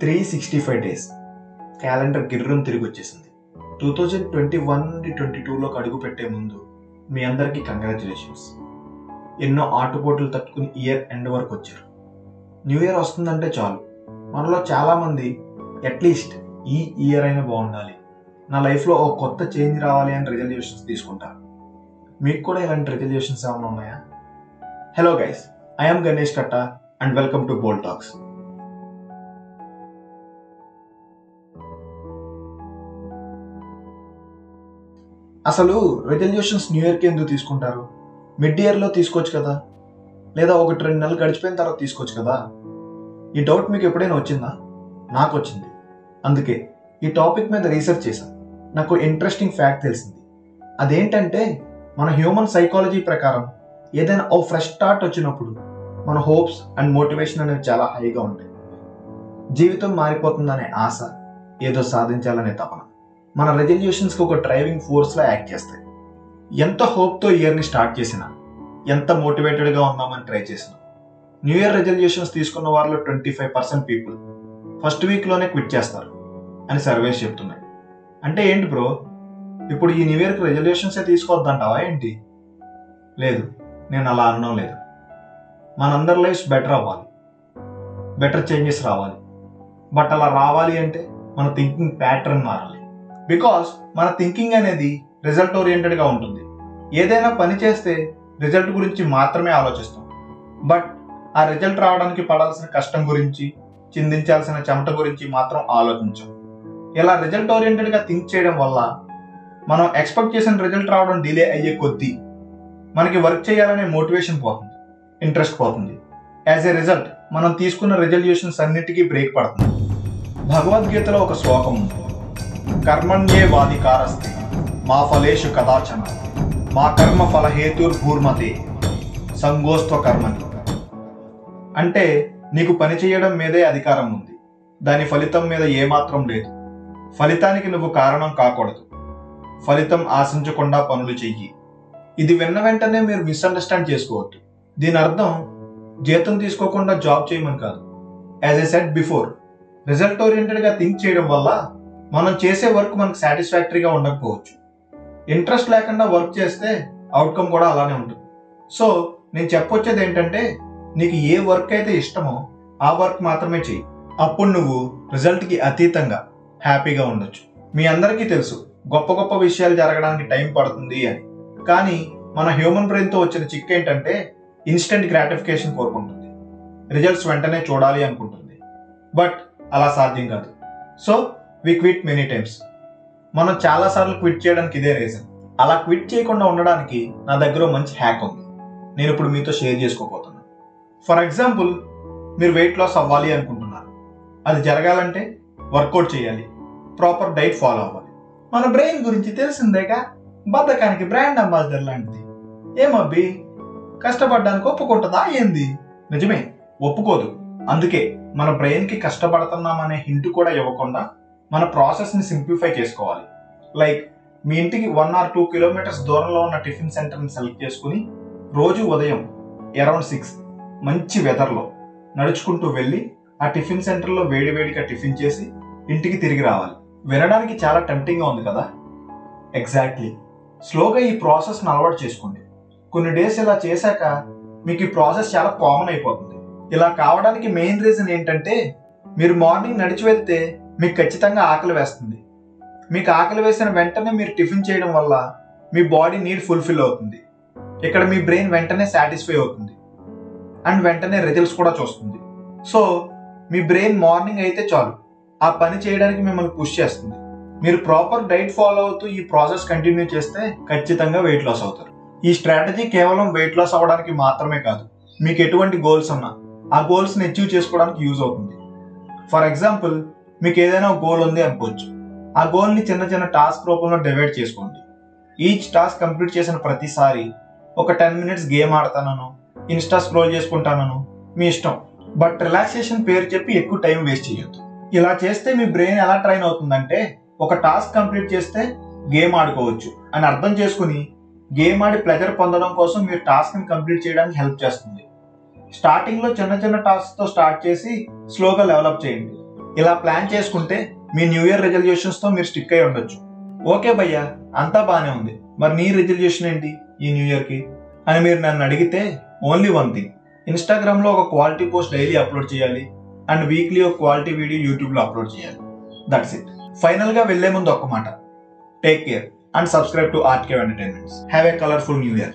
Three sixty five days calendar గిర్రం తిరిగి వచ్చేసింది two thousand twenty one నుండి ట్వంటీ టూలోకి అడుగు పెట్టే ముందు మీ అందరికీ కంగ్రాచులేషన్స్ ఎన్నో ఆటుపోట్లు తట్టుకుని ఇయర్ ఎండ్ వరకు వచ్చారు. న్యూ ఇయర్ వస్తుందంటే చాలు. మనలో చాలామంది అట్లీస్ట్ ఈ ఇయర్ అయినా బాగుండాలి. నా లైఫ్లో ఒక కొత్త చేంజ్ రావాలి అని రిజల్యూషన్స్ తీసుకుంటారు. మీకు కూడా ఇలాంటి రిజల్యూషన్స్ ఏమైనా ఉన్నాయా? Hello guys I'm Ganesh Katta and welcome to Bol talks అసలు రెజల్యూషన్స్ న్యూ ఇయర్కి ఎందుకు తీసుకుంటారు? మిడ్ ఇయర్లో తీసుకోవచ్చు కదా? లేదా ఒకటి రెండు నెలలు గడిచిపోయిన తర్వాత తీసుకోవచ్చు కదా? ఈ డౌట్ మీకు ఎప్పుడైనా వచ్చిందా? నాకు వచ్చింది. అందుకే ఈ టాపిక్ మీద రీసెర్చ్ చేశాను నాకు ఇంట్రెస్టింగ్ ఫ్యాక్ట్ తెలిసింది. అదేంటంటే మన హ్యూమన్ సైకాలజీ ప్రకారం ఏదైనా ఓ ఫ్రెష్ స్టార్ట్ వచ్చినప్పుడు మన హోప్స్ అండ్ మోటివేషన్ అనేవి చాలా హైగా ఉంటాయి. జీవితం మారిపోతుందనే ఆశ ఏదో సాధించాలనే తపన. మన రెజల్యూషన్స్కి ఒక డ్రైవింగ్ ఫోర్స్లా యాక్ట్ చేస్తాయి. ఎంత హోప్తో ఇయర్ని స్టార్ట్ చేసినా ఎంత మోటివేటెడ్గా ఉందామని ట్రై చేసినా. న్యూ ఇయర్ రెజల్యూషన్స్ తీసుకున్న వారిలో twenty five percent people first వీక్లోనే quit చేస్తారు అని సర్వేస్ చెప్తున్నాయి. అంటే ఏంటి బ్రో ఇప్పుడు ఈ న్యూ ఇయర్కి రెజల్యూషన్సే తీసుకోవద్దంటావా ఏంటి? లేదు నేను అలా అనడం లేదు. మనందరి లైఫ్స్ బెటర్ అవ్వాలి. బెటర్ చేంజెస్ రావాలి. బట్ అలా రావాలి అంటే మన థింకింగ్ ప్యాటర్న్ మారాలి. బికాస్ మన థింకింగ్ అనేది రిజల్ట్ ఓరియంటెడ్గా ఉంటుంది. ఏదైనా పని చేస్తే రిజల్ట్ గురించి మాత్రమే ఆలోచిస్తాం. బట్ ఆ రిజల్ట్ రావడానికి పడాల్సిన కష్టం గురించి చిందించాల్సిన చెమట గురించి మాత్రం ఆలోచించాం. ఇలా రిజల్ట్ ఓరియంటెడ్గా థింక్ చేయడం వల్ల మనం ఎక్స్పెక్ట్ చేసిన రిజల్ట్ రావడం డిలే అయ్యే కొద్దీ మనకి వర్క్ చేయాలనే మోటివేషన్ పోతుంది ఇంట్రెస్ట్ పోతుంది. యాజ్ ఏ రిజల్ట్ మనం తీసుకున్న రిజల్యూషన్స్ అన్నిటికీ బ్రేక్ పడుతుంది. భగవద్గీతలో ఒక శ్లోకం ఉంది. కర్మణ్యే వాదికారస్తి మా ఫలేషు కదాచన మా కర్మ ఫలహేతుర్భూర్మతే సంగోస్త్వ కర్మని అంటే నీకు పని చేయడం మీదే అధికారం ఉంది. దాని ఫలితం మీద ఏమాత్రం లేదు. ఫలితానికి నువ్వు కారణం కాకూడదు. ఫలితం ఆశించకుండా పనులు చెయ్యి. ఇది విన్న వెంటనే మీరు మిస్అండర్స్టాండ్ చేసుకోవద్దు. దీని అర్థం జీతం తీసుకోకుండా జాబ్ చేయమని కాదు. As a set before result ఓరియంటెడ్గా think చేయడం వల్ల మనం చేసే వర్క్ మనకు సాటిస్ఫాక్టరీగా ఉండకపోవచ్చు. ఇంట్రెస్ట్ లేకుండా వర్క్ చేస్తే అవుట్కమ్ కూడా అలానే ఉంటుంది. సో నేను చెప్పొచ్చేది ఏంటంటే నీకు ఏ వర్క్ అయితే ఇష్టమో ఆ వర్క్ మాత్రమే చెయ్యి. అప్పుడు నువ్వు రిజల్ట్కి అతీతంగా హ్యాపీగా ఉండొచ్చు. మీ అందరికీ తెలుసు గొప్ప గొప్ప విషయాలు జరగడానికి టైం పడుతుంది అని. కానీ మన హ్యూమన్ బ్రెయిన్తో వచ్చిన చిక్ ఏంటంటే ఇన్స్టెంట్ గ్రాటిఫికేషన్ కోరుకుంటుంది. రిజల్ట్స్ వెంటనే చూడాలి అనుకుంటుంది. బట్ అలా సాధ్యం కాదు. So we quit many times మనం చాలాసార్లు క్విట్ చేయడానికి ఇదే రీజన్ అలా క్విట్ చేయకుండా ఉండడానికి నా దగ్గర మంచి హ్యాక్ ఉంది. నేను ఇప్పుడు మీతో షేర్ చేసుకోబోతున్నాను ఫర్ ఎగ్జాంపుల్ మీరు వెయిట్ లాస్ అవ్వాలి అనుకుంటున్నారు. అది జరగాలంటే వర్కౌట్ చేయాలి. ప్రాపర్ డైట్ ఫాలో అవ్వాలి. మన బ్రెయిన్ గురించి తెలిసిందేగా? బద్ధకానికి బ్రాండ్ అంబాసిడర్ లాంటిది. ఏమబ్బి కష్టపడ్డానికి ఒప్పుకుంటుందా ఏంది? నిజమే ఒప్పుకోదు. అందుకే మన బ్రెయిన్కి కష్టపడుతున్నామనే హింట్ కూడా ఇవ్వకుండా మన ప్రాసెస్ని సింప్లిఫై చేసుకోవాలి. లైక్ మీ ఇంటికి వన్ ఆర్ టూ కిలోమీటర్స్ దూరంలో ఉన్న టిఫిన్ సెంటర్ని సెలెక్ట్ చేసుకుని రోజు ఉదయం అరౌండ్ సిక్స్ మంచి వెదర్లో నడుచుకుంటూ వెళ్ళి ఆ టిఫిన్ సెంటర్లో వేడివేడిగా టిఫిన్ చేసి ఇంటికి తిరిగి రావాలి. వినడానికి చాలా టెంప్టింగ్గా ఉంది కదా? ఎగ్జాక్ట్లీ స్లోగా ఈ ప్రాసెస్ని అలవాటు చేసుకోండి. కొన్ని డేస్ ఇలా చేశాక మీకు ఈ ప్రాసెస్ చాలా కామన్ అయిపోతుంది. ఇలా కావడానికి మెయిన్ రీజన్ ఏంటంటే మీరు మార్నింగ్ నడిచి వెళ్తే మీకు ఖచ్చితంగా ఆకలి వేస్తుంది. మీకు ఆకలి వేసిన వెంటనే మీరు టిఫిన్ చేయడం వల్ల మీ బాడీ నీడ్ ఫుల్ఫిల్ అవుతుంది. ఇక్కడ మీ బ్రెయిన్ వెంటనే సాటిస్ఫై అవుతుంది. అండ్ వెంటనే రిజల్ట్స్ కూడా చూస్తుంది. సో మీ బ్రెయిన్ మార్నింగ్ అయితే చాలు. ఆ పని చేయడానికి మిమ్మల్ని పుష్ చేస్తుంది. మీరు ప్రాపర్ డైట్ ఫాలో అవుతూ ఈ ప్రాసెస్ కంటిన్యూ చేస్తే ఖచ్చితంగా వెయిట్ లాస్ అవుతారు. ఈ స్ట్రాటజీ కేవలం వెయిట్ లాస్ అవ్వడానికి మాత్రమే కాదు. మీకు ఎటువంటి గోల్స్ ఉన్నా ఆ గోల్స్ని అచీవ్ చేసుకోవడానికి యూజ్ అవుతుంది. ఫర్ ఎగ్జాంపుల్ మీకు ఏదైనా గోల్ ఉంది అనుకోవచ్చు. ఆ గోల్ని చిన్న చిన్న టాస్క్ రూపంలో డివైడ్ చేసుకోండి. ఈచ్ టాస్క్ కంప్లీట్ చేసిన ప్రతిసారి ఒక టెన్ మినిట్స్ గేమ్ ఆడతానను ఇన్స్టా స్క్రోల్ చేసుకుంటానను మీ ఇష్టం. బట్ రిలాక్సేషన్ పేరు చెప్పి ఎక్కువ టైం వేస్ట్ చేయొద్దు. ఇలా చేస్తే మీ బ్రెయిన్ ఎలా ట్రైన్ అవుతుందంటే ఒక టాస్క్ కంప్లీట్ చేస్తే గేమ్ ఆడుకోవచ్చు. అని అర్థం చేసుకుని గేమ్ ఆడి ప్లెజర్ పొందడం కోసం మీరు టాస్క్ని కంప్లీట్ చేయడానికి హెల్ప్ చేస్తుంది. స్టార్టింగ్లో చిన్న చిన్న టాస్క్తో స్టార్ట్ చేసి స్లోగా డెవలప్ చేయండి. ఇలా ప్లాన్ చేసుకుంటే మీ న్యూ ఇయర్ రెజల్యూషన్స్తో మీరు స్టిక్ అయి ఉండొచ్చు. ఓకే భయ్యా అంతా బాగానే ఉంది. మరి నీ రెజల్యూషన్ ఏంటి ఈ న్యూ ఇయర్కి? అని మీరు నన్ను అడిగితే ఓన్లీ వన్ థింగ్. ఇన్స్టాగ్రామ్లో ఒక క్వాలిటీ పోస్ట్ డైలీ అప్లోడ్ చేయాలి అండ్ వీక్లీ ఒక క్వాలిటీ వీడియో యూట్యూబ్లో అప్లోడ్ చేయాలి. దట్స్ ఇట్ ఫైనల్గా వెళ్ళే ముందు ఒక్క మాట. Take care and subscribe to Art Cave Entertainments have a colourful new year